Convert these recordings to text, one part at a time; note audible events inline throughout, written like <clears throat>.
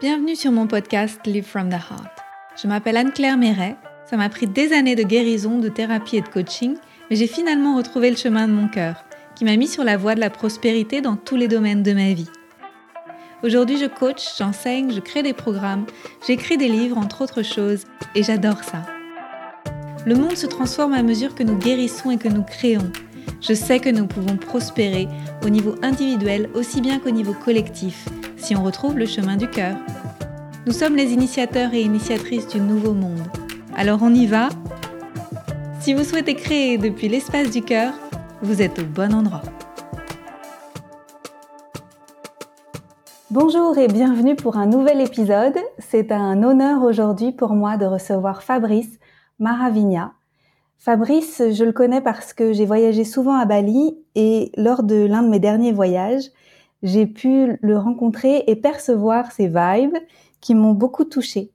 Bienvenue sur mon podcast Live from the Heart. Je m'appelle Anne-Claire Méret. Ça m'a pris des années de guérison, de thérapie et de coaching, mais j'ai finalement retrouvé le chemin de mon cœur, qui m'a mis sur la voie de la prospérité dans tous les domaines de ma vie. Aujourd'hui, je coach, j'enseigne, je crée des programmes, j'écris des livres, entre autres choses, et j'adore ça. Le monde se transforme à mesure que nous guérissons et que nous créons. Je sais que nous pouvons prospérer au niveau individuel aussi bien qu'au niveau collectif si on retrouve le chemin du cœur. Nous sommes les initiateurs et initiatrices du nouveau monde. Alors on y va Si vous souhaitez créer depuis l'espace du cœur, vous êtes au bon endroit. Bonjour et bienvenue pour un nouvel épisode. C'est un honneur aujourd'hui pour moi de recevoir Fabrice Maravigna. Fabrice, je le connais parce que j'ai voyagé souvent à Bali et lors de l'un de mes derniers voyages, j'ai pu le rencontrer et percevoir ses vibes qui m'ont beaucoup touchée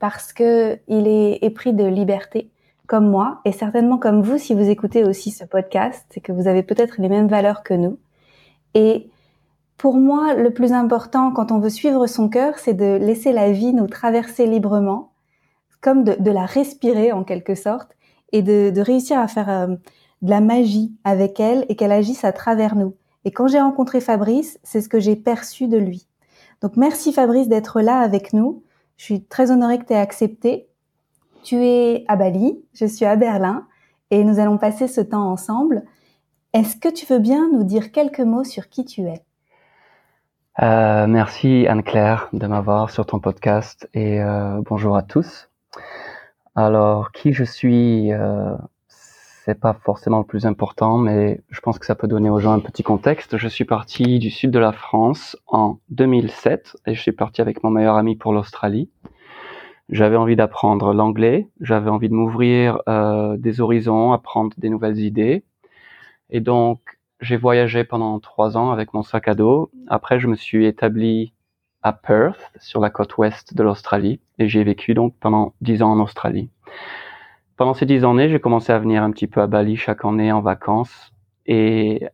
parce que il est épris de liberté comme moi et certainement comme vous si vous écoutez aussi ce podcast, c'est que vous avez peut-être les mêmes valeurs que nous. Et pour moi, le plus important quand on veut suivre son cœur, c'est de laisser la vie nous traverser librement, comme de, la respirer en quelque sorte, et de, réussir à faire euh, de la magie avec elle et qu'elle agisse à travers nous. Et quand j'ai rencontré Fabrice, c'est ce que j'ai perçu de lui. Donc merci Fabrice d'être là avec nous. Je suis très honorée que tu aies accepté. Tu es à Bali, je suis à Berlin et nous allons passer ce temps ensemble. Est-ce que tu veux bien nous dire quelques mots sur qui tu es? Euh, Merci Anne-Claire de m'avoir sur ton podcast et euh, bonjour à tous. Alors, qui je suis euh, c'est pas forcément le plus important, mais je pense que ça peut donner aux gens un petit contexte. Je suis parti du sud de la France en 2007 et je suis parti avec mon meilleur ami pour l'Australie. J'avais envie d'apprendre l'anglais, j'avais envie de m'ouvrir euh, des horizons, apprendre des nouvelles idées. Et donc, j'ai voyagé pendant trois ans avec mon sac à dos. Après, je me suis établi à Perth, sur la côte ouest de l'Australie, et j'ai vécu donc pendant dix ans en Australie. Pendant ces dix années, j'ai commencé à venir un petit peu à Bali chaque année en vacances. Et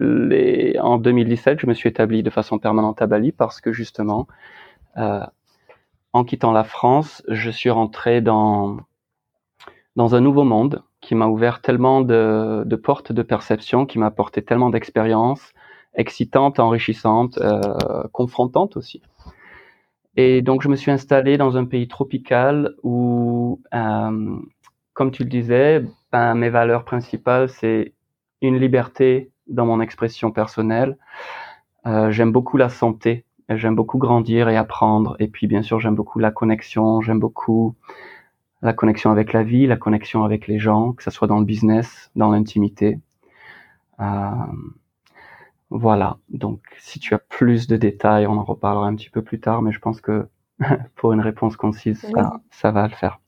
en 2017, je me suis établi de façon permanente à Bali parce que justement, euh, en quittant la France, je suis rentré dans, dans un nouveau monde qui m'a ouvert tellement de, de, portes de perception, qui m'a apporté tellement d'expériences excitantes, enrichissantes, euh, confrontantes aussi. Et donc, je me suis installé dans un pays tropical où euh, comme tu le disais, ben, mes valeurs principales, c'est une liberté dans mon expression personnelle. Euh, j'aime beaucoup la santé, j'aime beaucoup grandir et apprendre. Et puis, bien sûr, j'aime beaucoup la connexion, j'aime beaucoup la connexion avec la vie, la connexion avec les gens, que ce soit dans le business, dans l'intimité. Euh, voilà. Donc, si tu as plus de détails, on en reparlera un petit peu plus tard, mais je pense que <laughs> pour une réponse concise, ça, ça va le faire.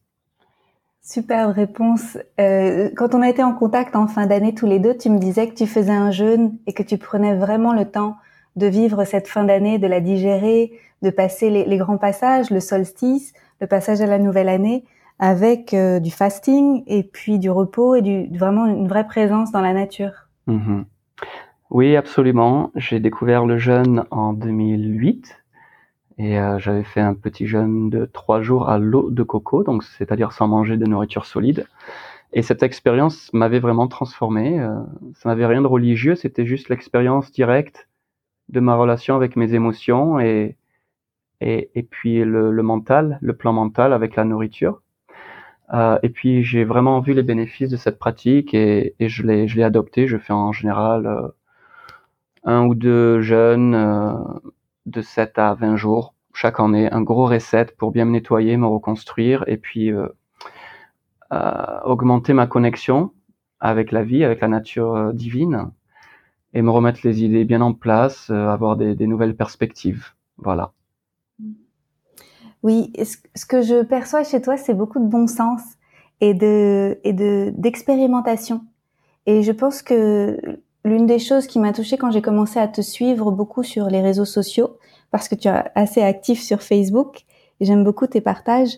Superbe réponse. Euh, quand on a été en contact en fin d'année tous les deux, tu me disais que tu faisais un jeûne et que tu prenais vraiment le temps de vivre cette fin d'année, de la digérer, de passer les, grands passages, le solstice, le passage à la nouvelle année, avec euh, du fasting et puis du repos et du, vraiment une vraie présence dans la nature. Mm-hmm. Oui, absolument. J'ai découvert le jeûne en 2008 et euh, j'avais fait un petit jeûne de trois jours à l'eau de coco, donc c'est-à-dire sans manger de nourriture solide. Et cette expérience m'avait vraiment transformé. Euh, ça n'avait rien de religieux, c'était juste l'expérience directe de ma relation avec mes émotions et, et, et puis le, le, mental, le plan mental avec la nourriture. Euh, et puis j'ai vraiment vu les bénéfices de cette pratique et, et je l'ai je l'ai adopté. Je fais en général euh, un ou deux jeûnes euh, de 7 à 20 jours chaque année, un gros reset pour bien me nettoyer, me reconstruire et puis euh, euh, augmenter ma connexion avec la vie, avec la nature euh, divine et me remettre les idées bien en place, avoir des, des, nouvelles perspectives. Voilà. Oui, ce que je perçois chez toi, c'est beaucoup de bon sens et de et de d'expérimentation. Et je pense que l'une des choses qui m'a touchée quand j'ai commencé à te suivre beaucoup sur les réseaux sociaux, parce que tu es assez actif sur Facebook, et j'aime beaucoup tes partages.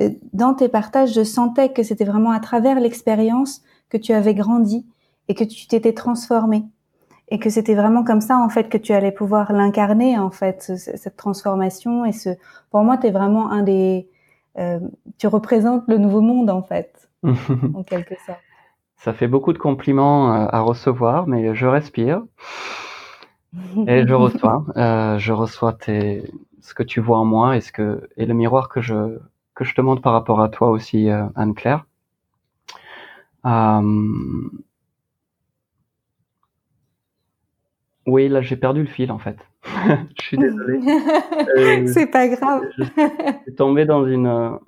Euh, dans tes partages, je sentais que c'était vraiment à travers l'expérience que tu avais grandi et que tu t'étais transformé. et que c'était vraiment comme ça en fait que tu allais pouvoir l'incarner en fait cette transformation et ce pour moi tu es vraiment un des euh, tu représentes le nouveau monde en fait <laughs> en quelque sorte ça fait beaucoup de compliments euh, à recevoir mais je respire et je <laughs> reçois euh, je reçois tes ce que tu vois en moi et ce que et le miroir que je que je te montre par rapport à toi aussi euh, Anne Claire euh, Oui, là j'ai perdu le fil en fait. <laughs> je suis désolé. Euh, <laughs> c'est pas grave. je suis tombé dans une.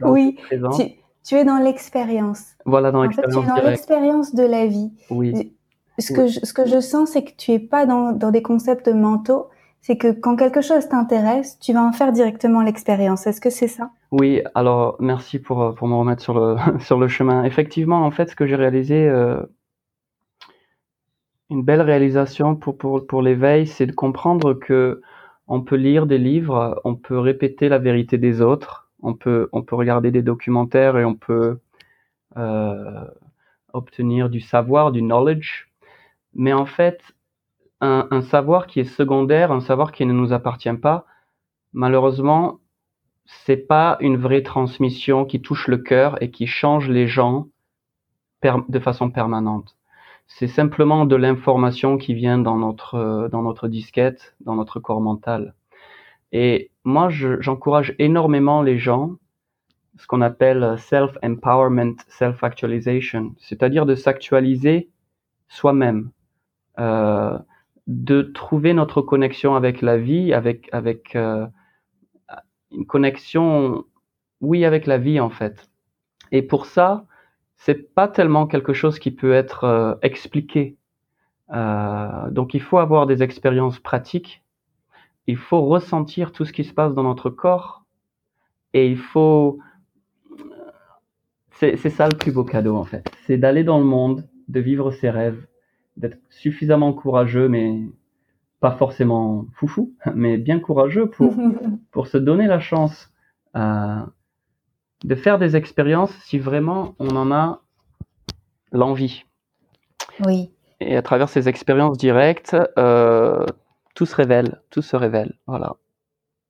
Dans oui, tu, tu, es dans l'expérience. Voilà, dans l'expérience. En fait, tu es dans l'expérience de la vie. Oui. Ce que, je, ce que je sens, c'est que tu es pas dans, dans des concepts mentaux. C'est que quand quelque chose t'intéresse, tu vas en faire directement l'expérience. Est-ce que c'est ça? Oui. Alors, merci pour pour me remettre sur le <laughs> sur le chemin. Effectivement, en fait, ce que j'ai réalisé. Euh, une belle réalisation pour, pour, pour l'éveil, c'est de comprendre que on peut lire des livres, on peut répéter la vérité des autres, on peut, on peut regarder des documentaires et on peut euh, obtenir du savoir, du knowledge. Mais en fait, un, un, savoir qui est secondaire, un savoir qui ne nous appartient pas, malheureusement, c'est pas une vraie transmission qui touche le cœur et qui change les gens de façon permanente c'est simplement de l'information qui vient dans notre, dans notre disquette, dans notre corps mental. Et moi, j'encourage énormément les gens, ce qu'on appelle self-empowerment, self-actualization, c'est-à-dire de s'actualiser soi-même, euh, de trouver notre connexion avec la vie, avec, avec euh, une connexion, oui, avec la vie en fait. Et pour ça, c'est pas tellement quelque chose qui peut être euh, expliqué. Donc il faut avoir des expériences pratiques, il faut ressentir tout ce qui se passe dans notre corps, et il faut... C'est ça le plus beau cadeau en fait, c'est d'aller dans le monde, de vivre ses rêves, d'être suffisamment courageux, mais pas forcément foufou, mais bien courageux pour, <laughs> pour se donner la chance euh, de faire des expériences si vraiment on en a l'envie. Oui. Et à travers ces expériences directes, euh, tout se révèle, tout se révèle. Voilà.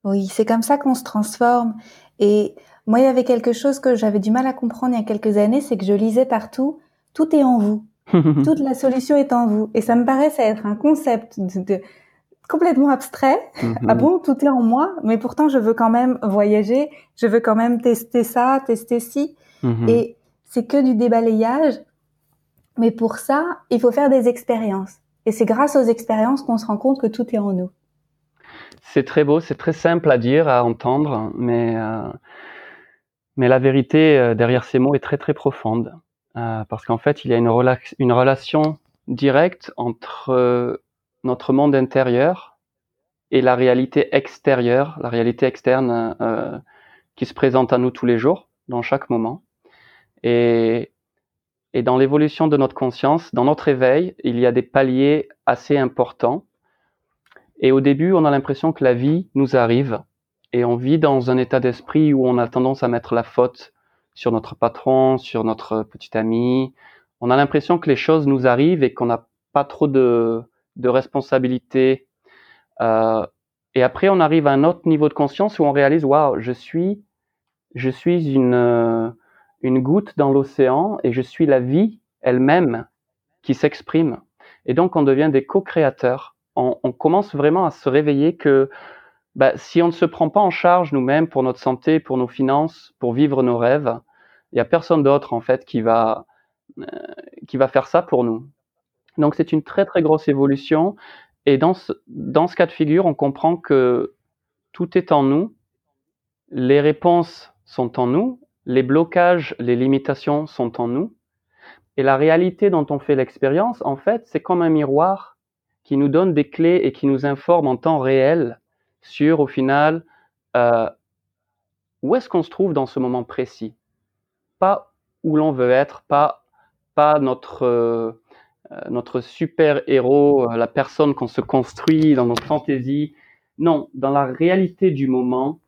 Oui, c'est comme ça qu'on se transforme. Et moi, il y avait quelque chose que j'avais du mal à comprendre il y a quelques années, c'est que je lisais partout, tout est en vous. <laughs> Toute la solution est en vous. Et ça me paraissait être un concept de, complètement abstrait. Mm-hmm. Ah bon, tout est en moi, mais pourtant je veux quand même voyager, je veux quand même tester ça, tester ci. Mm-hmm. Et c'est que du débalayage. Mais pour ça, il faut faire des expériences. Et c'est grâce aux expériences qu'on se rend compte que tout est en nous. C'est très beau, c'est très simple à dire, à entendre, mais, euh, mais la vérité euh, derrière ces mots est très très profonde. Euh, parce qu'en fait, il y a une, relation directe entre notre monde intérieur et la réalité extérieure, la réalité externe euh, qui se présente à nous tous les jours, dans chaque moment. Et, et dans l'évolution de notre conscience, dans notre éveil, il y a des paliers assez importants. Et au début, on a l'impression que la vie nous arrive et on vit dans un état d'esprit où on a tendance à mettre la faute sur notre patron, sur notre petit ami. On a l'impression que les choses nous arrivent et qu'on n'a pas trop de, de responsabilité. Euh, et après, on arrive à un autre niveau de conscience où on réalise, waouh, je suis, je suis une, une goutte dans l'océan et je suis la vie elle-même qui s'exprime. Et donc, on devient des co-créateurs. On, on, commence vraiment à se réveiller que bah, si on ne se prend pas en charge nous-mêmes pour notre santé, pour nos finances, pour vivre nos rêves, il n'y a personne d'autre en fait qui va euh, qui va faire ça pour nous. Donc c'est une très très grosse évolution. Et dans ce, dans ce cas de figure, on comprend que tout est en nous, les réponses sont en nous, les blocages, les limitations sont en nous. Et la réalité dont on fait l'expérience, en fait, c'est comme un miroir qui nous donne des clés et qui nous informe en temps réel sur, au final, euh, où est-ce qu'on se trouve dans ce moment précis? Pas où l'on veut être, pas, pas notre, euh, euh, notre super-héros, la personne qu'on se construit dans notre fantaisie. Non, dans la réalité du moment,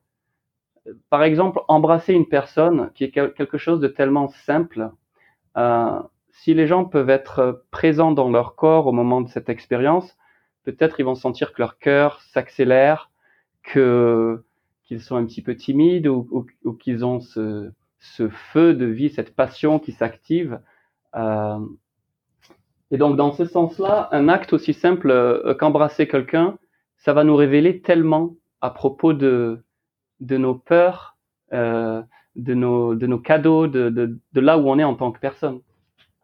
par exemple, embrasser une personne qui est quelque chose de tellement simple, si les gens peuvent être présents dans leur corps au moment de cette expérience, peut-être ils vont sentir que leur cœur s'accélère, que qu'ils sont un petit peu timides ou, qu'ils ont ce, ce, feu de vie, cette passion qui s'active. Euh, et donc dans ce sens-là, un acte aussi simple euh, qu'embrasser quelqu'un, ça va nous révéler tellement à propos de, de nos peurs, euh, de, nos, de nos cadeaux, de, de, de, là où on est en tant que personne.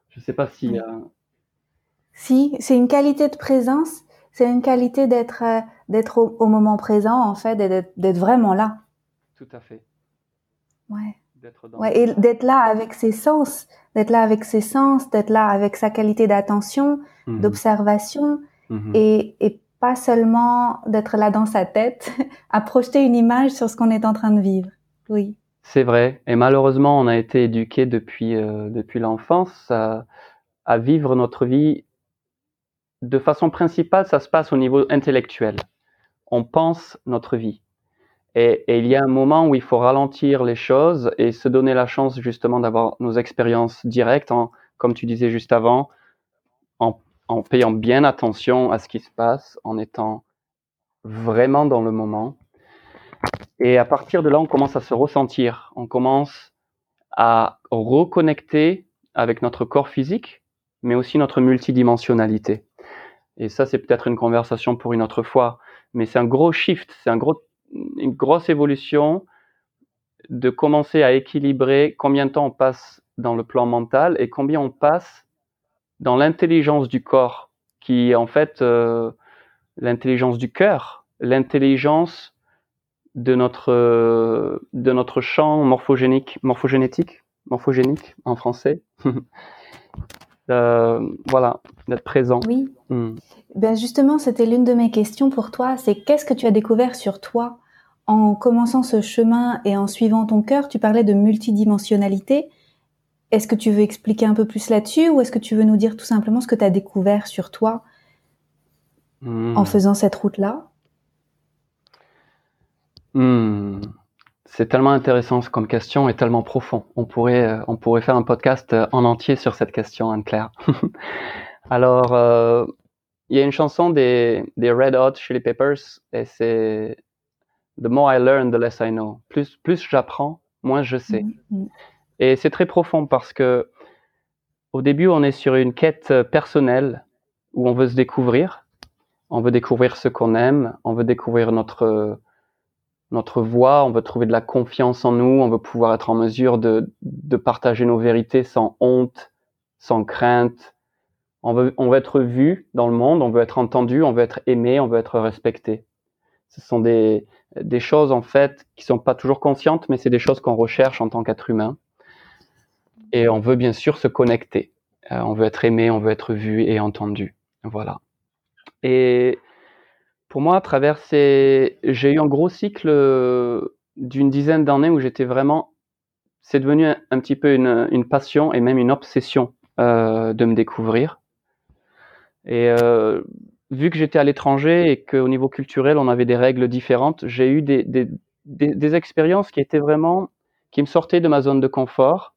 Je ne sais pas si... Si, c'est une qualité de présence, c'est une qualité d'être euh, d'être au, au, moment présent, en fait, d'être vraiment là. Tout à fait. Ouais. Ouais, et d'être là avec ses sens, d'être là avec ses sens, d'être là avec sa qualité d'attention, mmh. d'observation, mmh. et, et pas seulement d'être là dans sa tête, <laughs> à projeter une image sur ce qu'on est en train de vivre. Oui. C'est vrai. Et malheureusement, on a été éduqué depuis, euh, depuis l'enfance à, à, vivre notre vie de façon principale, ça se passe au niveau intellectuel. On pense notre vie. Et, il y a un moment où il faut ralentir les choses et se donner la chance justement d'avoir nos expériences directes, comme tu disais juste avant, en en payant bien attention à ce qui se passe, en étant vraiment dans le moment. Et à partir de là, on commence à se ressentir, on commence à reconnecter avec notre corps physique, mais aussi notre multidimensionnalité. Et ça, c'est peut-être une conversation pour une autre fois, mais c'est un gros shift, c'est un gros, une grosse évolution de commencer à équilibrer combien de temps on passe dans le plan mental et combien on passe dans l'intelligence du corps, qui est en fait euh, l'intelligence du cœur, l'intelligence de notre de notre champ morphogénique, morphogénétique, morphogénique en français. <laughs> euh, voilà, d'être présent. Oui. Mm. Ben justement, c'était l'une de mes questions pour toi. C'est qu'est-ce que tu as découvert sur toi en commençant ce chemin et en suivant ton cœur? Tu parlais de multidimensionnalité. Est-ce que tu veux expliquer un peu plus là-dessus ou est-ce que tu veux nous dire tout simplement ce que tu as découvert sur toi en faisant cette route-là? Mmh. C'est tellement intéressant comme question et tellement profond. On pourrait, euh, on pourrait faire un podcast euh, en entier sur cette question, Anne-Claire. <laughs> Alors, euh, il y a une chanson des, des Red Hot Chili Peppers et c'est The more I learn, the less I know. Plus, plus j'apprends, moins je sais. Mmh. Et c'est très profond parce que au début, on est sur une quête personnelle où on veut se découvrir. On veut découvrir ce qu'on aime, on veut découvrir notre notre voix, on veut trouver de la confiance en nous, on veut pouvoir être en mesure de, de partager nos vérités sans honte, sans crainte. On veut, être vu dans le monde, on veut être entendu, on veut être aimé, on veut être respecté. Ce sont des, choses en fait qui sont pas toujours conscientes, mais c'est des choses qu'on recherche en tant qu'être humain et on veut bien sûr se connecter. Euh, on veut être aimé, on veut être vu et entendu. Voilà. Et pour moi, à travers ces, j'ai eu un gros cycle euh, d'une dizaine d'années où j'étais vraiment, c'est devenu un, petit peu une, une, passion et même une obsession euh, de me découvrir. Et euh, vu que j'étais à l'étranger et qu'au niveau culturel, on avait des règles différentes, j'ai eu des, des, des, expériences qui étaient vraiment, qui me sortaient de ma zone de confort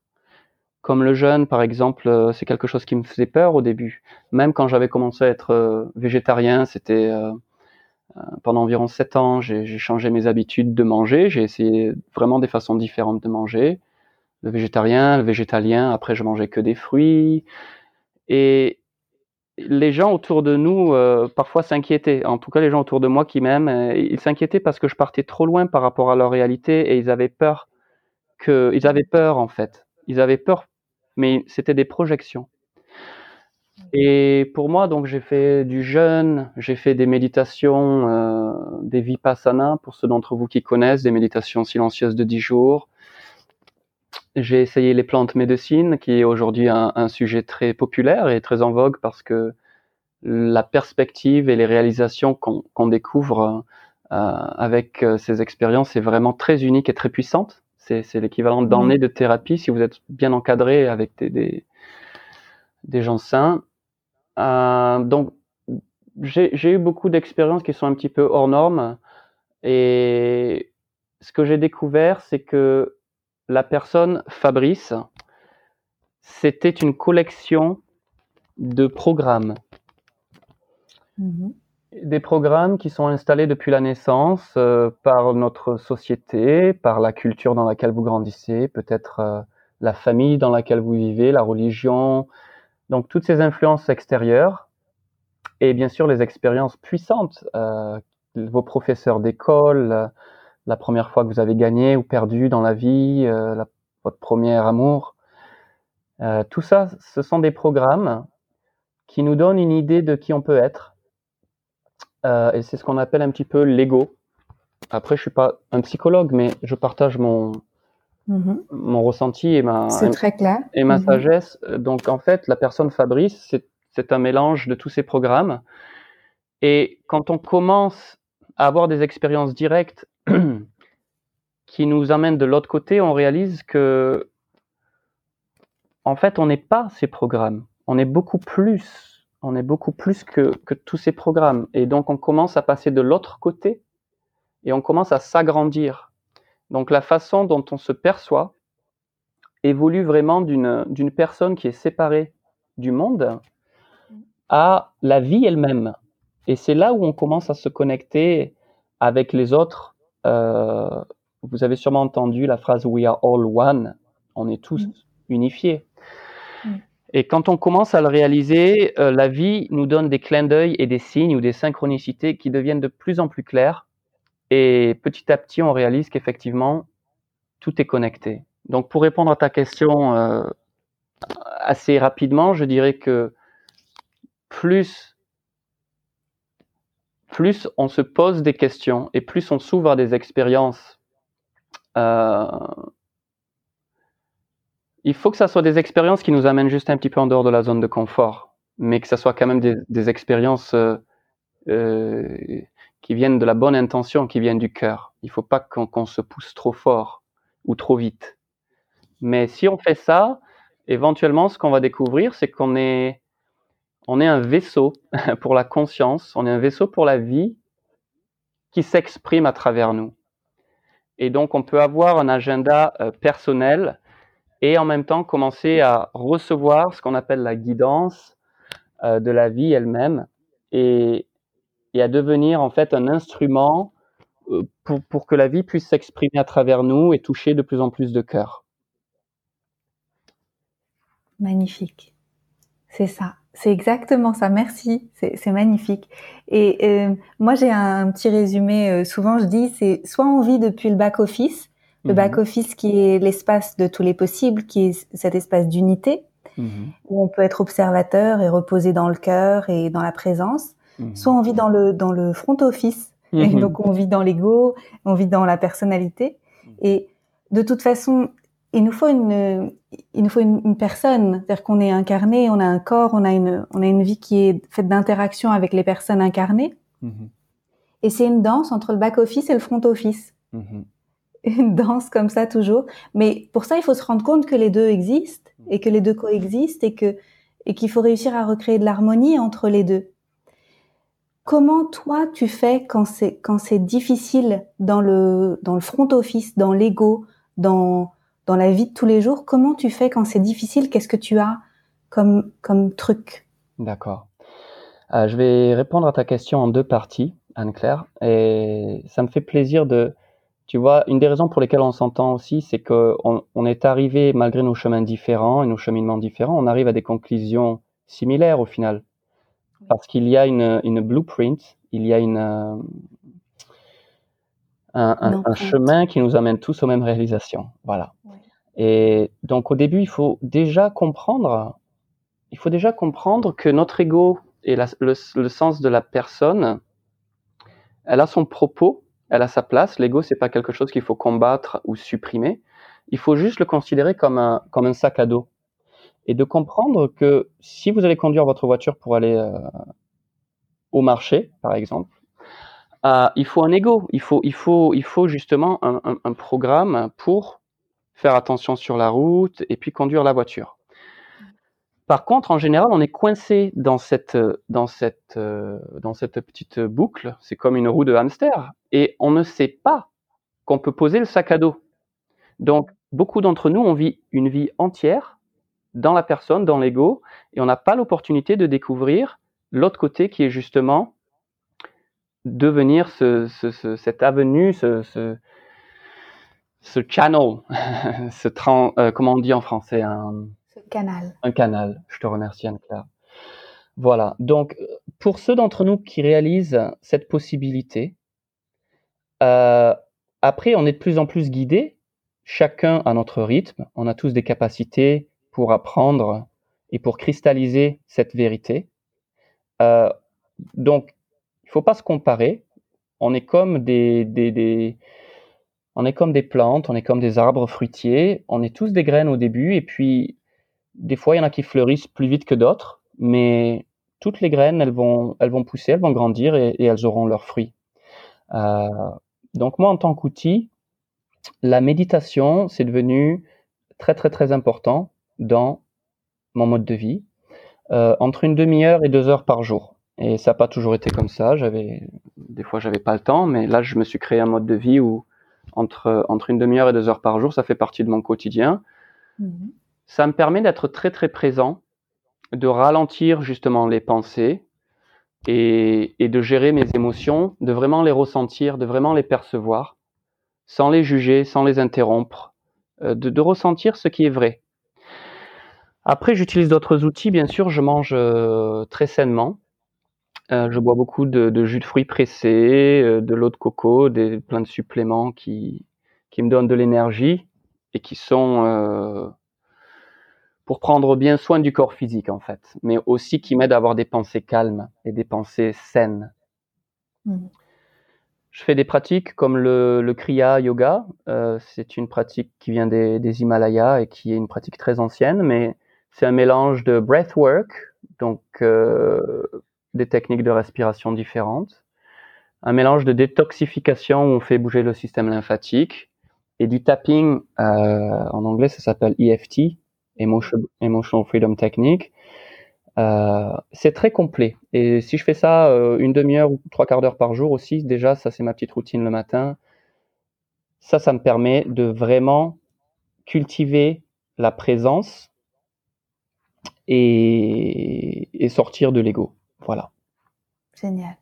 comme le jeûne, par exemple, euh, c'est quelque chose qui me faisait peur au début. Même quand j'avais commencé à être euh, végétarien, c'était euh, pendant environ sept ans, j'ai changé mes habitudes de manger. J'ai essayé vraiment des façons différentes de manger. Le végétarien, le végétalien. Après, je mangeais que des fruits. Et les gens autour de nous parfois s'inquiétaient. En tout cas, les gens autour de moi qui m'aiment, ils s'inquiétaient parce que je partais trop loin par rapport à leur réalité et ils avaient peur que, ils avaient peur en fait. Ils avaient peur mais c'était des projections. Et pour moi, donc, j'ai fait du jeûne, j'ai fait des méditations, euh, des vipassana, pour ceux d'entre vous qui connaissent, des méditations silencieuses de 10 jours. J'ai essayé les plantes médecines, qui est aujourd'hui un, un, sujet très populaire et très en vogue parce que la perspective et les réalisations qu'on qu découvre euh, avec euh, ces expériences est vraiment très unique et très puissante. C'est l'équivalent d'année de thérapie si vous êtes bien encadré avec des, des, des gens sains. Euh, donc, j'ai eu beaucoup d'expériences qui sont un petit peu hors normes. Et ce que j'ai découvert, c'est que la personne Fabrice c'était une collection de programmes. Mhm. Des programmes qui sont installés depuis la naissance euh, par notre société, par la culture dans laquelle vous grandissez, peut-être euh, la famille dans laquelle vous vivez, la religion, donc toutes ces influences extérieures et bien sûr les expériences puissantes, euh, vos professeurs d'école, la première fois que vous avez gagné ou perdu dans la vie, votre premier amour. tout ça, ce sont des programmes qui nous donnent une idée de qui on peut être euh, et c'est ce qu'on appelle un petit peu l'ego. Après, je suis pas un psychologue, mais je partage mon mhm. mon ressenti et ma très clair. et ma Mhm. sagesse. Donc en fait, la personne Fabrice, c'est un mélange de tous ces programmes. Et quand on commence à avoir des expériences directes <clears throat> qui nous amènent de l'autre côté, on réalise que en fait, on n'est pas ces programmes. On est beaucoup plus on est beaucoup plus que, que tous ces programmes. Et donc, on commence à passer de l'autre côté et on commence à s'agrandir. Donc, la façon dont on se perçoit évolue vraiment d'une personne qui est séparée du monde à la vie elle-même. Et c'est là où on commence à se connecter avec les autres. Euh, vous avez sûrement entendu la phrase We are all one. On est tous Mm. unifiés. Mm. Et quand on commence à le réaliser, euh, la vie nous donne des clins d'œil et des signes ou des synchronicités qui deviennent de plus en plus clairs. Et petit à petit, on réalise qu'effectivement, tout est connecté. Donc, pour répondre à ta question euh, assez rapidement, je dirais que plus, plus on se pose des questions et plus on s'ouvre à des expériences euh, il faut que ça soit des expériences qui nous amènent juste un petit peu en dehors de la zone de confort, mais que ça soit quand même des, expériences euh, euh, qui viennent de la bonne intention, qui viennent du cœur. Il faut pas qu'on se pousse trop fort ou trop vite. Mais si on fait ça, éventuellement, ce qu'on va découvrir, c'est qu'on est, on est un vaisseau <laughs> pour la conscience, on est un vaisseau pour la vie qui s'exprime à travers nous. Et donc, on peut avoir un agenda euh, personnel et en même temps commencer à recevoir ce qu'on appelle la guidance euh, de la vie elle-même et, à devenir en fait un instrument euh, pour, pour que la vie puisse s'exprimer à travers nous et toucher de plus en plus de cœurs. Magnifique. C'est ça. C'est exactement ça. Merci. C'est magnifique. Et euh, moi, j'ai un petit résumé. euh, souvent, je dis, c'est soit on vit depuis le back-office, le Mhm. back-office qui est l'espace de tous les possibles, qui est cet espace d'unité, Mhm. où on peut être observateur et reposer dans le cœur et dans la présence. Mhm. Soit on vit dans le, dans le front office, et Mhm. <laughs> donc on vit dans l'ego, on vit dans la personnalité. Et de toute façon, il nous faut une, il nous faut une, une personne, c'est-à-dire qu'on est incarné, on a un corps, on a une, on a une vie qui est faite d'interaction avec les personnes incarnées. Mhm. Et c'est une danse entre le back office et le front office. Mhm. Une danse comme ça toujours. Mais pour ça, il faut se rendre compte que les deux existent et que les deux coexistent et que et qu'il faut réussir à recréer de l'harmonie entre les deux. Comment toi tu fais quand c'est quand c'est difficile dans le dans le front office, dans l'ego, dans dans la vie de tous les jours Comment tu fais quand c'est difficile? Qu'est-ce que tu as comme comme truc? D'accord. Euh, je vais répondre à ta question en deux parties, Anne-Claire. Et ça me fait plaisir de, tu vois, une des raisons pour lesquelles on s'entend aussi, c'est qu'on on est arrivé, malgré nos chemins différents et nos cheminements différents, on arrive à des conclusions similaires au final. Parce qu'il y a une, une blueprint, il y a une, un, chemin qui nous amène tous aux mêmes réalisations. Voilà. Ouais. Et donc au début, il faut déjà comprendre, il faut déjà comprendre que notre ego et la- le, le sens de la personne, elle a son propos, elle a sa place. L'ego, c'est pas quelque chose qu'il faut combattre ou supprimer. Il faut juste le considérer comme un, comme un sac à dos. Et de comprendre que si vous allez conduire votre voiture pour aller euh, au marché, par exemple, euh, il faut un ego. Il faut, il faut, il faut justement un, programme pour faire attention sur la route et puis conduire la voiture. Par contre, en général, on est coincé dans cette, dans cette, euh, dans cette petite boucle. C'est comme une roue de hamster. Et on ne sait pas qu'on peut poser le sac à dos. Donc, beaucoup d'entre nous, on vit une vie entière dans la personne, dans l'ego, et on n'a pas l'opportunité de découvrir l'autre côté qui est justement devenir ce, ce, cette avenue, ce, ce, ce channel, <laughs> ce euh, comment on dit en français un, canal. Un canal. Je te remercie Anne-Claire. Voilà. Donc, pour ceux d'entre nous qui réalisent cette possibilité, euh, après, on est de plus en plus guidés, chacun à notre rythme. On a tous des capacités pour apprendre et pour cristalliser cette vérité. Euh, donc, il faut pas se comparer. On est comme des, on est comme des plantes, on est comme des arbres fruitiers. On est tous des graines au début, et puis des fois, il y en a qui fleurissent plus vite que d'autres, mais toutes les graines, elles vont, elles vont pousser, elles vont grandir et, elles auront leurs fruits. Euh, donc moi, en tant qu'outil, la méditation, c'est devenu très très très important dans mon mode de vie, euh, entre une demi-heure et deux heures par jour. Et ça n'a pas toujours été comme ça. J'avais des fois j'avais pas le temps, mais là je me suis créé un mode de vie où entre entre une demi-heure et deux heures par jour, ça fait partie de mon quotidien. Mmh. Ça me permet d'être très très présent, de ralentir justement les pensées et, et de gérer mes émotions, de vraiment les ressentir, de vraiment les percevoir, sans les juger, sans les interrompre, euh, de, de ressentir ce qui est vrai. Après, j'utilise d'autres outils, bien sûr, je mange euh, très sainement. Euh, je bois beaucoup de, jus de fruits pressés, euh, de l'eau de coco, des, plein de suppléments qui, qui me donnent de l'énergie et qui sont pour prendre bien soin du corps physique en fait, mais aussi qui m'aident à avoir des pensées calmes et des pensées saines. Mmh. Je fais des pratiques comme le, le Kriya Yoga. c'est une pratique qui vient des, des Himalayas et qui est une pratique très ancienne, mais c'est un mélange de breathwork, donc euh, des techniques de respiration différentes, un mélange de détoxification où on fait bouger le système lymphatique et du tapping, euh, en anglais ça s'appelle EFT, Emotional Freedom Technique. Euh, c'est très complet. Et si je fais ça euh, une demi-heure ou trois quarts d'heure par jour aussi, déjà, ça c'est ma petite routine le matin. Ça, ça me permet de vraiment cultiver la présence et, sortir de l'ego. Voilà. Génial.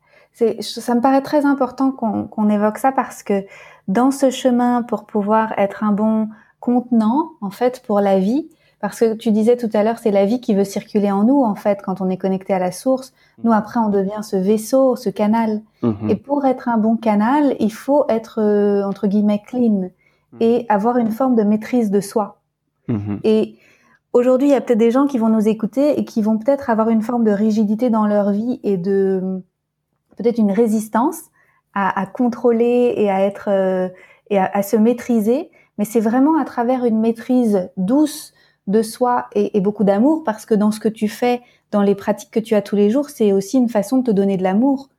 Ça me paraît très important qu'on évoque ça parce que dans ce chemin pour pouvoir être un bon contenant, en fait, pour la vie, parce que tu disais tout à l'heure, c'est la vie qui veut circuler en nous, en fait, quand on est connecté à la source. Nous, après, on devient ce vaisseau, ce canal. Mm-hmm. Et pour être un bon canal, il faut être, euh, entre guillemets, clean et avoir une forme de maîtrise de soi. Mm-hmm. Et Aujourd'hui, il y a peut-être des gens qui vont nous écouter et qui vont peut-être avoir une forme de rigidité dans leur vie et de peut-être une résistance à, contrôler et à être euh, et à, se maîtriser. Mais c'est vraiment à travers une maîtrise douce de soi et, beaucoup d'amour, parce que dans ce que tu fais, dans les pratiques que tu as tous les jours, c'est aussi une façon de te donner de l'amour.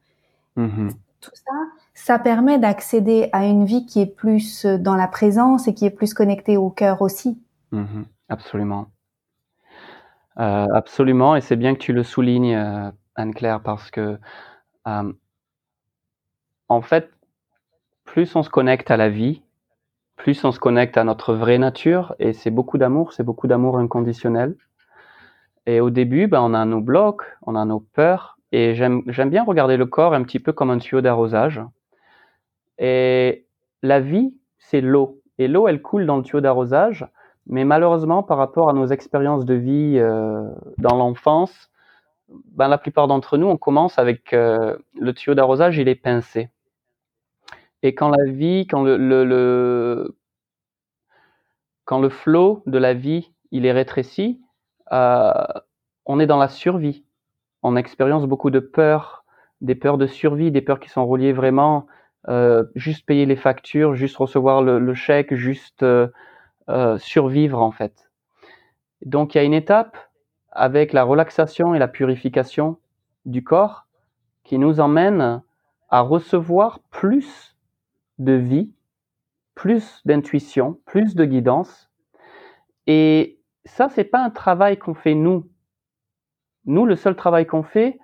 Mm-hmm. Tout ça, ça permet d'accéder à une vie qui est plus dans la présence et qui est plus connectée au cœur aussi. Mm-hmm. Absolument. Euh, absolument, et c'est bien que tu le soulignes, euh, Anne-Claire, parce que euh, en fait, plus on se connecte à la vie, plus on se connecte à notre vraie nature, et c'est beaucoup d'amour, c'est beaucoup d'amour inconditionnel. Et au début, ben, on a nos blocs, on a nos peurs, et j'aime bien regarder le corps un petit peu comme un tuyau d'arrosage. Et la vie, c'est l'eau. Et l'eau, elle coule dans le tuyau d'arrosage, mais malheureusement, par rapport à nos expériences de vie euh, dans l'enfance, ben, la plupart d'entre nous, on commence avec euh, le tuyau d'arrosage, il est pincé. Et quand la vie, quand le, le, le quand le flot de la vie, il est rétréci, euh, on est dans la survie. On expérience beaucoup de peurs, des peurs de survie, des peurs qui sont reliées vraiment juste payer les factures, juste recevoir le chèque, juste euh, survivre en fait. Donc il y a une étape avec la relaxation et la purification du corps qui nous emmène à recevoir plus de vie, plus d'intuition, plus de guidance. Et ça, c'est pas un travail qu'on fait nous. Nous, le seul travail qu'on fait,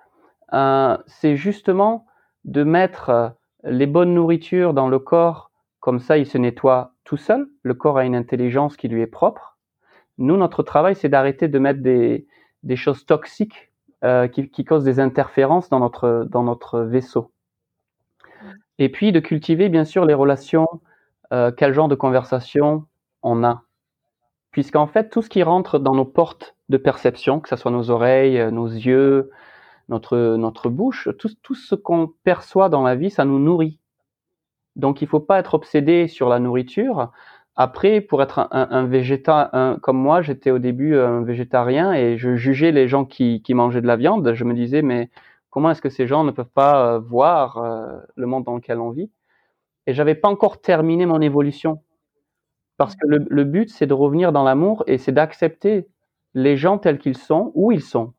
euh, c'est justement de mettre les bonnes nourritures dans le corps, comme ça il se nettoie tout seul. Le corps a une intelligence qui lui est propre. Nous, notre travail, c'est d'arrêter de mettre des, choses toxiques euh, qui, causent des interférences dans notre, vaisseau. Et puis de cultiver, bien sûr, les relations, euh, quel genre de conversation on a. Puisqu'en fait, tout ce qui rentre dans nos portes de perception, que ce soit nos oreilles, nos yeux, notre, notre bouche, tout, tout ce qu'on perçoit dans la vie, ça nous nourrit. Donc il ne faut pas être obsédé sur la nourriture. Après, pour être un, végétarien, comme moi, j'étais au début un végétarien et je jugeais les gens qui, qui mangeaient de la viande. Je me disais, mais comment est-ce que ces gens ne peuvent pas euh, voir euh, le monde dans lequel on vit? Et j'avais pas encore terminé mon évolution. Parce que le, le but, c'est de revenir dans l'amour et c'est d'accepter les gens tels qu'ils sont, où ils sont.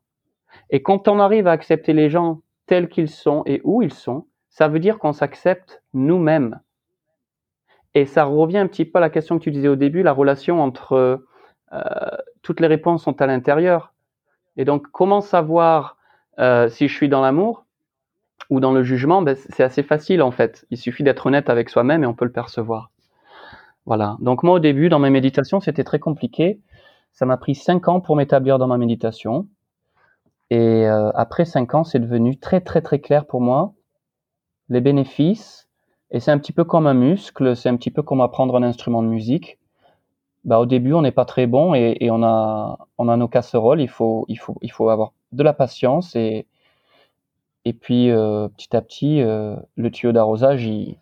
Et quand on arrive à accepter les gens tels qu'ils sont et où ils sont, ça veut dire qu'on s'accepte nous-mêmes. Et ça revient un petit peu à la question que tu disais au début, la relation entre euh, toutes les réponses sont à l'intérieur. Et donc, comment savoir euh, si je suis dans l'amour ou dans le jugement? Ben, C'est assez facile en fait. Il suffit d'être honnête avec soi-même et on peut le percevoir. Voilà. Donc moi au début, dans mes méditations, c'était très compliqué. Ça m'a pris cinq ans pour m'établir dans ma méditation. Et euh, après cinq ans, c'est devenu très très très clair pour moi les bénéfices et c'est un petit peu comme un muscle, c'est un petit peu comme apprendre un instrument de musique. Bah, au début, on n'est pas très bon et, on, a, on a nos casseroles. Il faut, il faut, il faut avoir de la patience et, et puis euh, petit à petit, euh, le tuyau d'arrosage, il,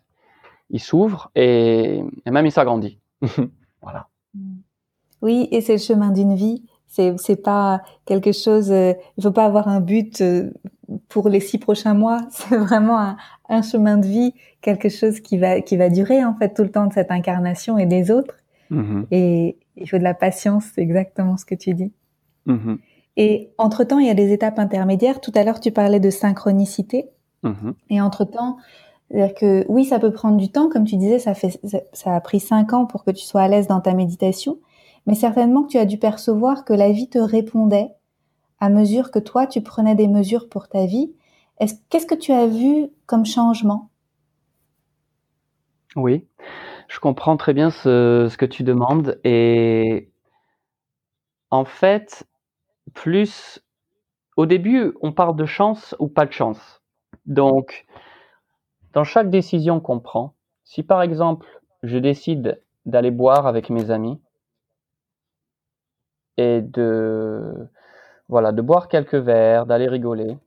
s'ouvre et, même il s'agrandit. <laughs> voilà. Oui, et c'est le chemin d'une vie. C'est, pas quelque chose. Euh, il faut pas avoir un but euh, pour les six prochains mois. <laughs> C'est vraiment un, un, chemin de vie, quelque chose qui va qui va durer en fait tout le temps de cette incarnation et des autres. Mmh. Et il faut de la patience, c'est exactement ce que tu dis. Mmh. Et entre temps, il y a des étapes intermédiaires. Tout à l'heure, tu parlais de synchronicité. Mmh. Et entre temps, c'est-à-dire que oui, ça peut prendre du temps, comme tu disais, ça fait ça a pris cinq ans pour que tu sois à l'aise dans ta méditation mais certainement que tu as dû percevoir que la vie te répondait à mesure que toi, tu prenais des mesures pour ta vie. Qu'est-ce que tu as vu comme changement? Oui, je comprends très bien ce, que tu demandes. Et en fait, plus au début, on parle de chance ou pas de chance. Donc, dans chaque décision qu'on prend, si par exemple, je décide d'aller boire avec mes amis, et de voilà de boire quelques verres, d'aller rigoler.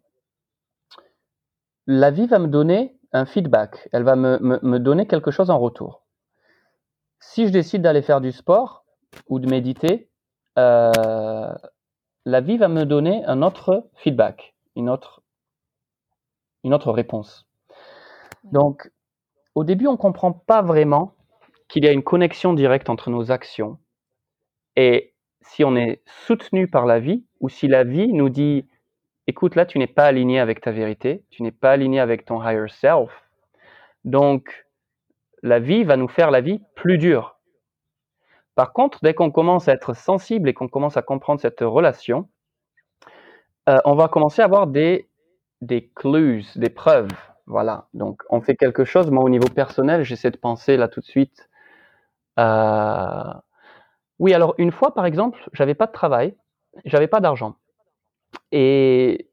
La vie va me donner un feedback, elle va me, me, me donner quelque chose en retour. Si je décide d'aller faire du sport ou de méditer, euh, la vie va me donner un autre feedback, une autre, une autre réponse. Donc, au début, on ne comprend pas vraiment qu'il y a une connexion directe entre nos actions et si on est soutenu par la vie ou si la vie nous dit écoute là tu n'es pas aligné avec ta vérité, tu n'es pas aligné avec ton higher self. Donc la vie va nous faire la vie plus dure. Par contre, dès qu'on commence à être sensible et qu'on commence à comprendre cette relation, euh, on va commencer à avoir des des clues, des preuves. Voilà. Donc on fait quelque chose. Moi au niveau personnel, j'essaie de penser là tout de suite. Euh, oui, alors une fois, par exemple, j'avais pas de travail, j'avais pas d'argent. Et,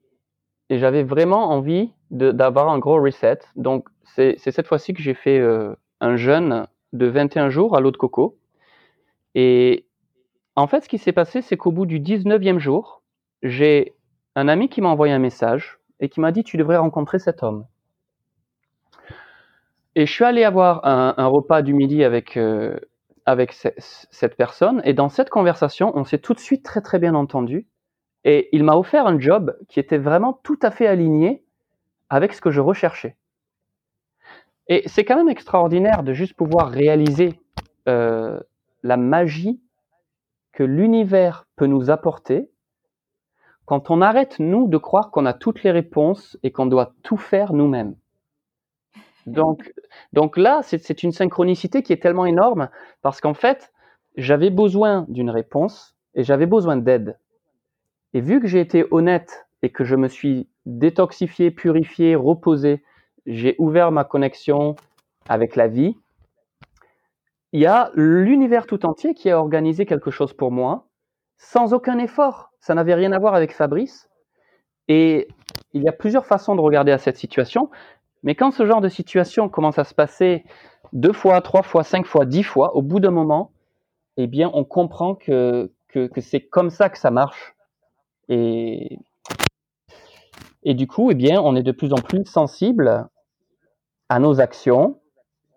j'avais vraiment envie d'avoir un gros reset. Donc, c'est cette fois-ci que j'ai fait euh, un jeûne de 21 jours à l'eau de coco. Et en fait, ce qui s'est passé, c'est qu'au bout du 19e jour, j'ai un ami qui m'a envoyé un message et qui m'a dit Tu devrais rencontrer cet homme. Et je suis allé avoir un, un repas du midi avec, euh, avec cette personne. Et dans cette conversation, on s'est tout de suite très très bien entendu. Et il m'a offert un job qui était vraiment tout à fait aligné avec ce que je recherchais. Et c'est quand même extraordinaire de juste pouvoir réaliser euh, la magie que l'univers peut nous apporter quand on arrête, nous, de croire qu'on a toutes les réponses et qu'on doit tout faire nous-mêmes. Donc, donc là, c'est une synchronicité qui est tellement énorme parce qu'en fait, j'avais besoin d'une réponse et j'avais besoin d'aide. Et vu que j'ai été honnête et que je me suis détoxifié, purifié, reposé, j'ai ouvert ma connexion avec la vie, il y a l'univers tout entier qui a organisé quelque chose pour moi sans aucun effort. Ça n'avait rien à voir avec Fabrice. Et il y a plusieurs façons de regarder à cette situation. Mais quand ce genre de situation commence à se passer deux fois, trois fois, cinq fois, dix fois, au bout d'un moment, eh bien, on comprend que, que, que c'est comme ça que ça marche. Et, et du coup, eh bien, on est de plus en plus sensible à nos actions,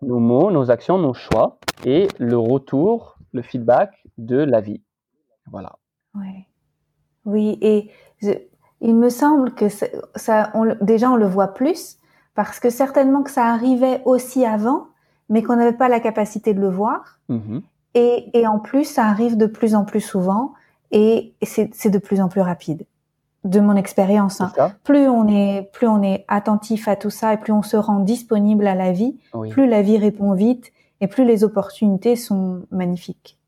nos mots, nos actions, nos choix et le retour, le feedback de la vie. Voilà. Ouais. Oui, et il me semble que ça, on, déjà on le voit plus parce que certainement que ça arrivait aussi avant, mais qu'on n'avait pas la capacité de le voir. Mm-hmm. Et, et, en plus, ça arrive de plus en plus souvent et c'est de plus en plus rapide. De mon expérience, hein. plus on est plus on est attentif à tout ça et plus on se rend disponible à la vie, plus la vie répond vite et plus les opportunités sont magnifiques.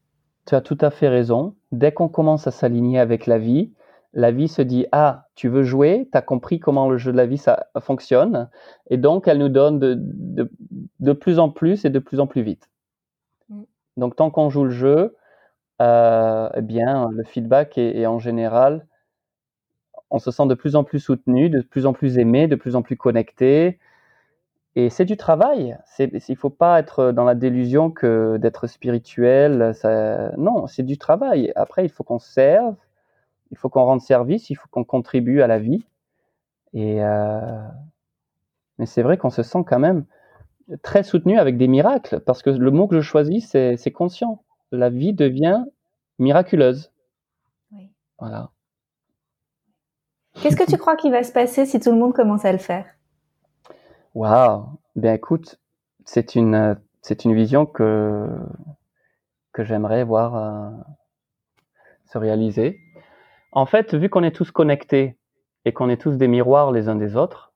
Tu as tout à fait raison. Dès qu'on commence à s'aligner avec la vie, la vie se dit ah tu veux jouer, tu as compris comment le jeu de la vie ça fonctionne et donc elle nous donne de, de, de plus en plus et de plus en plus vite. Mm. Donc tant qu'on joue le jeu, euh, eh bien le feedback est, en général, on se sent de plus en plus soutenu, de plus en plus aimé, de plus en plus connecté. Et c'est du travail. Il ne faut pas être dans la délusion que d'être spirituel. Non, c'est du travail. Après, il faut qu'on serve, il faut qu'on rende service, il faut qu'on contribue à la vie. Et euh, mais c'est vrai qu'on se sent quand même très soutenu avec des miracles, parce que le mot que je choisis, c'est conscient. La vie devient miraculeuse. Oui. Voilà. Qu'est-ce que tu crois qu'il va se passer si tout le monde commence à le faire? Waouh Bien écoute, c'est une, c'est une vision que, que j'aimerais voir euh, se réaliser. En fait, vu qu'on est tous connectés et qu'on est tous des miroirs les uns des autres,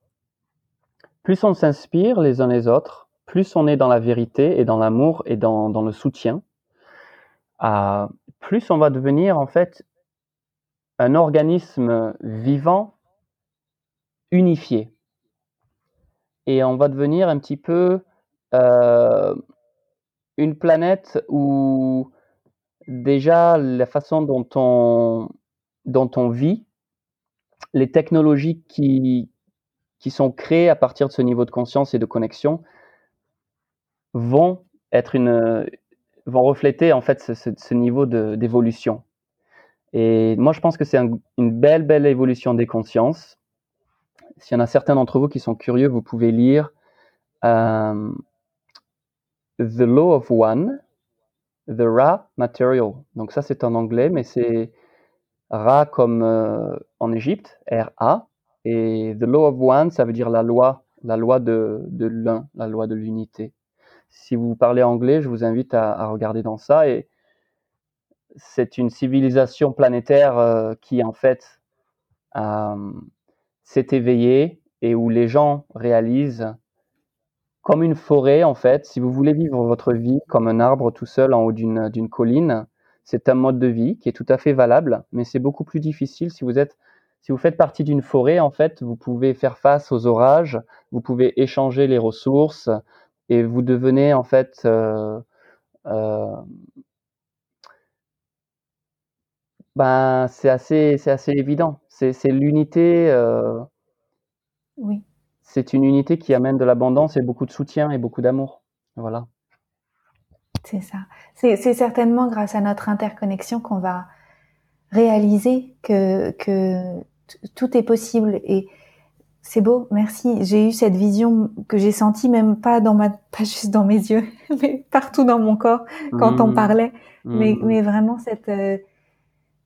plus on s'inspire les uns les autres, plus on est dans la vérité et dans l'amour et dans, dans, le soutien, plus on va devenir en fait un organisme vivant unifié. Et on va devenir un petit peu euh, une planète où déjà la façon dont on, dont on vit, les technologies qui, qui sont créées à partir de ce niveau de conscience et de connexion vont être une, vont refléter en fait ce, niveau d'évolution. Et moi, je pense que c'est une belle, belle évolution des consciences. S'il y en a certains d'entre vous qui sont curieux, vous pouvez lire euh, The Law of One, The Ra Material. Donc ça, c'est en anglais, mais c'est Ra comme euh, en Égypte, R-A, et The Law of One, ça veut dire la loi, la loi de, de l'un, la loi de l'unité. Si vous parlez anglais, je vous invite à, regarder dans ça. Et c'est une civilisation planétaire euh, qui, en fait, euh, s'est éveillée et où les gens réalisent comme une forêt, en fait, si vous voulez vivre votre vie comme un arbre tout seul en haut d'une colline, c'est un mode de vie qui est tout à fait valable, mais c'est beaucoup plus difficile si vous êtes si vous faites partie d'une forêt, en fait, vous pouvez faire face aux orages, vous pouvez échanger les ressources et vous devenez en fait euh, euh, ben, c'est assez, c'est assez évident. C'est, l'unité. Euh, oui. C'est une unité qui amène de l'abondance et beaucoup de soutien et beaucoup d'amour. Voilà. C'est ça. C'est certainement grâce à notre interconnexion qu'on va réaliser que, que tout est possible. Et c'est beau, merci. J'ai eu cette vision que j'ai sentie même pas dans ma, <laughs> pas juste dans mes yeux, <laughs> mais partout dans mon corps quand on mmh. parlait. Mais, mmh. mais vraiment cette euh,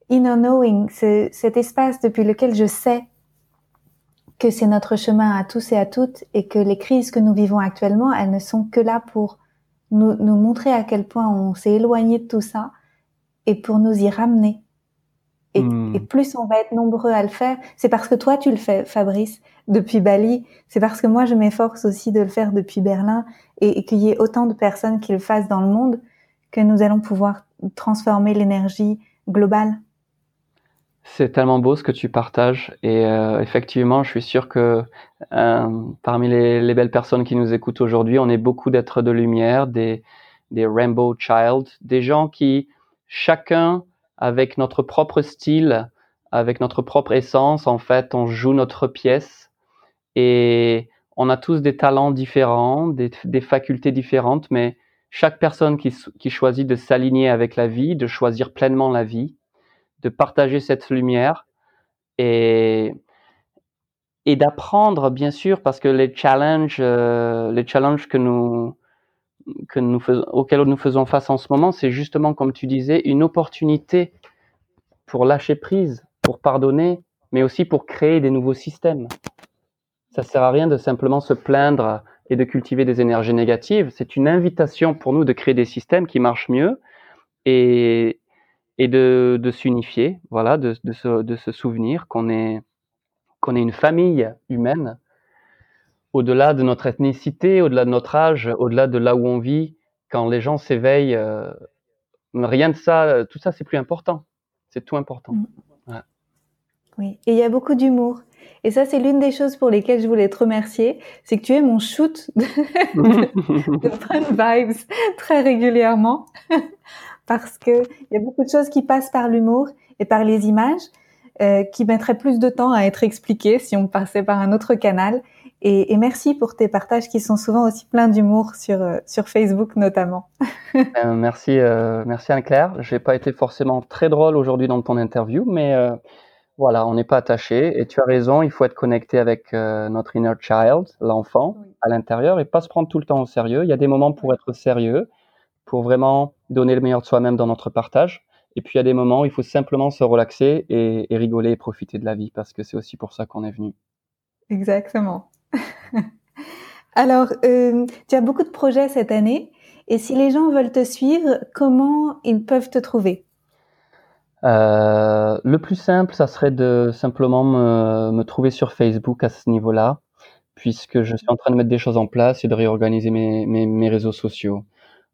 inner knowing, cet espace depuis lequel je sais que c'est notre chemin à tous et à toutes et que les crises que nous vivons actuellement, elles ne sont que là pour nous, nous montrer à quel point on s'est éloigné de tout ça et pour nous y ramener. Et, hmm. et, plus on va être nombreux à le faire, c'est parce que toi tu le fais, Fabrice, depuis Bali. C'est parce que moi je m'efforce aussi de le faire depuis Berlin et, et qu'il y ait autant de personnes qui le fassent dans le monde que nous allons pouvoir transformer l'énergie globale. C'est tellement beau ce que tu partages et euh, effectivement, je suis sûr que euh, parmi les, les, belles personnes qui nous écoutent aujourd'hui, on est beaucoup d'êtres de lumière, des, des rainbow child, des gens qui chacun avec notre propre style, avec notre propre essence. En fait, on joue notre pièce et on a tous des talents différents, des, facultés différentes, mais chaque personne qui, choisit de s'aligner avec la vie, de choisir pleinement la vie, de partager cette lumière et, et d'apprendre, bien sûr, parce que les challenges, euh, les challenges que nous, que nous faisons, auxquels nous faisons face en ce moment, c'est justement, comme tu disais, une opportunité pour lâcher prise, pour pardonner, mais aussi pour créer des nouveaux systèmes. Ça sert à rien de simplement se plaindre et de cultiver des énergies négatives. C'est une invitation pour nous de créer des systèmes qui marchent mieux et, et de, de s'unifier, voilà, de, de, se, de se souvenir qu'on est, qu'on est une famille humaine au-delà de notre ethnicité, au-delà de notre âge, au-delà de là où on vit, quand les gens s'éveillent, euh, rien de ça, tout ça, c'est plus important. C'est tout important. Mm. Oui, et il y a beaucoup d'humour. Et ça, c'est l'une des choses pour lesquelles je voulais te remercier, c'est que tu es mon shoot de, de <laughs> vibes très régulièrement, <laughs> parce que il y a beaucoup de choses qui passent par l'humour et par les images, euh, qui mettraient plus de temps à être expliquées si on passait par un autre canal. Et, et, merci pour tes partages qui sont souvent aussi pleins d'humour sur euh, sur Facebook notamment. <laughs> euh, merci euh, merci Anne-Claire. J'ai pas été forcément très drôle aujourd'hui dans ton interview, mais voilà, on n'est pas attaché. Et tu as raison, il faut être connecté avec notre inner child, l'enfant à l'intérieur, et pas se prendre tout le temps au sérieux. Il y a des moments pour être sérieux, pour vraiment donner le meilleur de soi-même dans notre partage. Et puis il y a des moments où il faut simplement se relaxer et, et rigoler et profiter de la vie, parce que c'est aussi pour ça qu'on est venu. Exactement. <laughs> Alors, euh, tu as beaucoup de projets cette année. Et si les gens veulent te suivre, comment ils peuvent te trouver? Euh, Le plus simple, ça serait de simplement me, trouver sur Facebook à ce niveau-là, puisque je suis en train de mettre des choses en place et de réorganiser mes réseaux sociaux.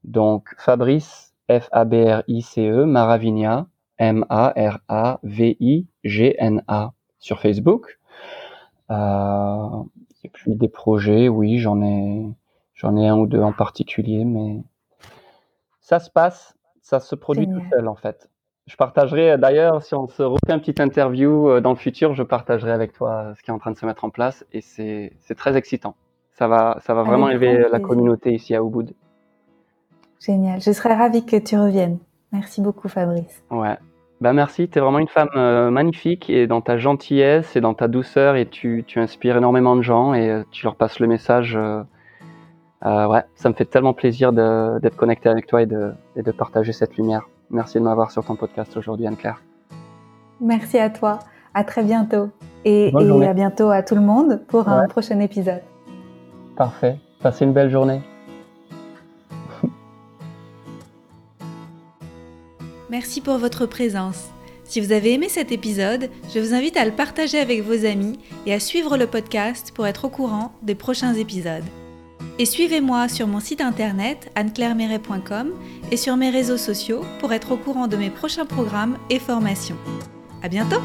Donc, Fabrice, F-A-B-R-I-C-E, Maravigna, M-A-R-A-V-I-G-N-A sur Facebook. Euh, et puis des projets, oui, j'en ai, j'en ai un ou deux en particulier, mais ça se passe, ça se produit tout seul en fait. Je partagerai d'ailleurs, si on se refait une petite interview euh, dans le futur, je partagerai avec toi ce qui est en train de se mettre en place et c'est, c'est très excitant. Ça va, ça va vraiment élever la communauté ici à Ubud. Génial. Je serais ravie que tu reviennes. Merci beaucoup, Fabrice. Ouais. Ben merci, tu es vraiment une femme euh, magnifique et dans ta gentillesse et dans ta douceur et tu, tu inspires énormément de gens et euh, tu leur passes le message. Euh, euh ouais, ça me fait tellement plaisir d'être connecté avec toi et de, et de partager cette lumière. Merci de m'avoir sur ton podcast aujourd'hui, Anne-Claire. Merci à toi. À très bientôt. Et, et à bientôt à tout le monde pour ouais. un prochain épisode. Parfait. Passez une belle journée. Merci pour votre présence. Si vous avez aimé cet épisode, je vous invite à le partager avec vos amis et à suivre le podcast pour être au courant des prochains épisodes. Et suivez-moi sur mon site internet anneclairemeret.com et sur mes réseaux sociaux pour être au courant de mes prochains programmes et formations. À bientôt!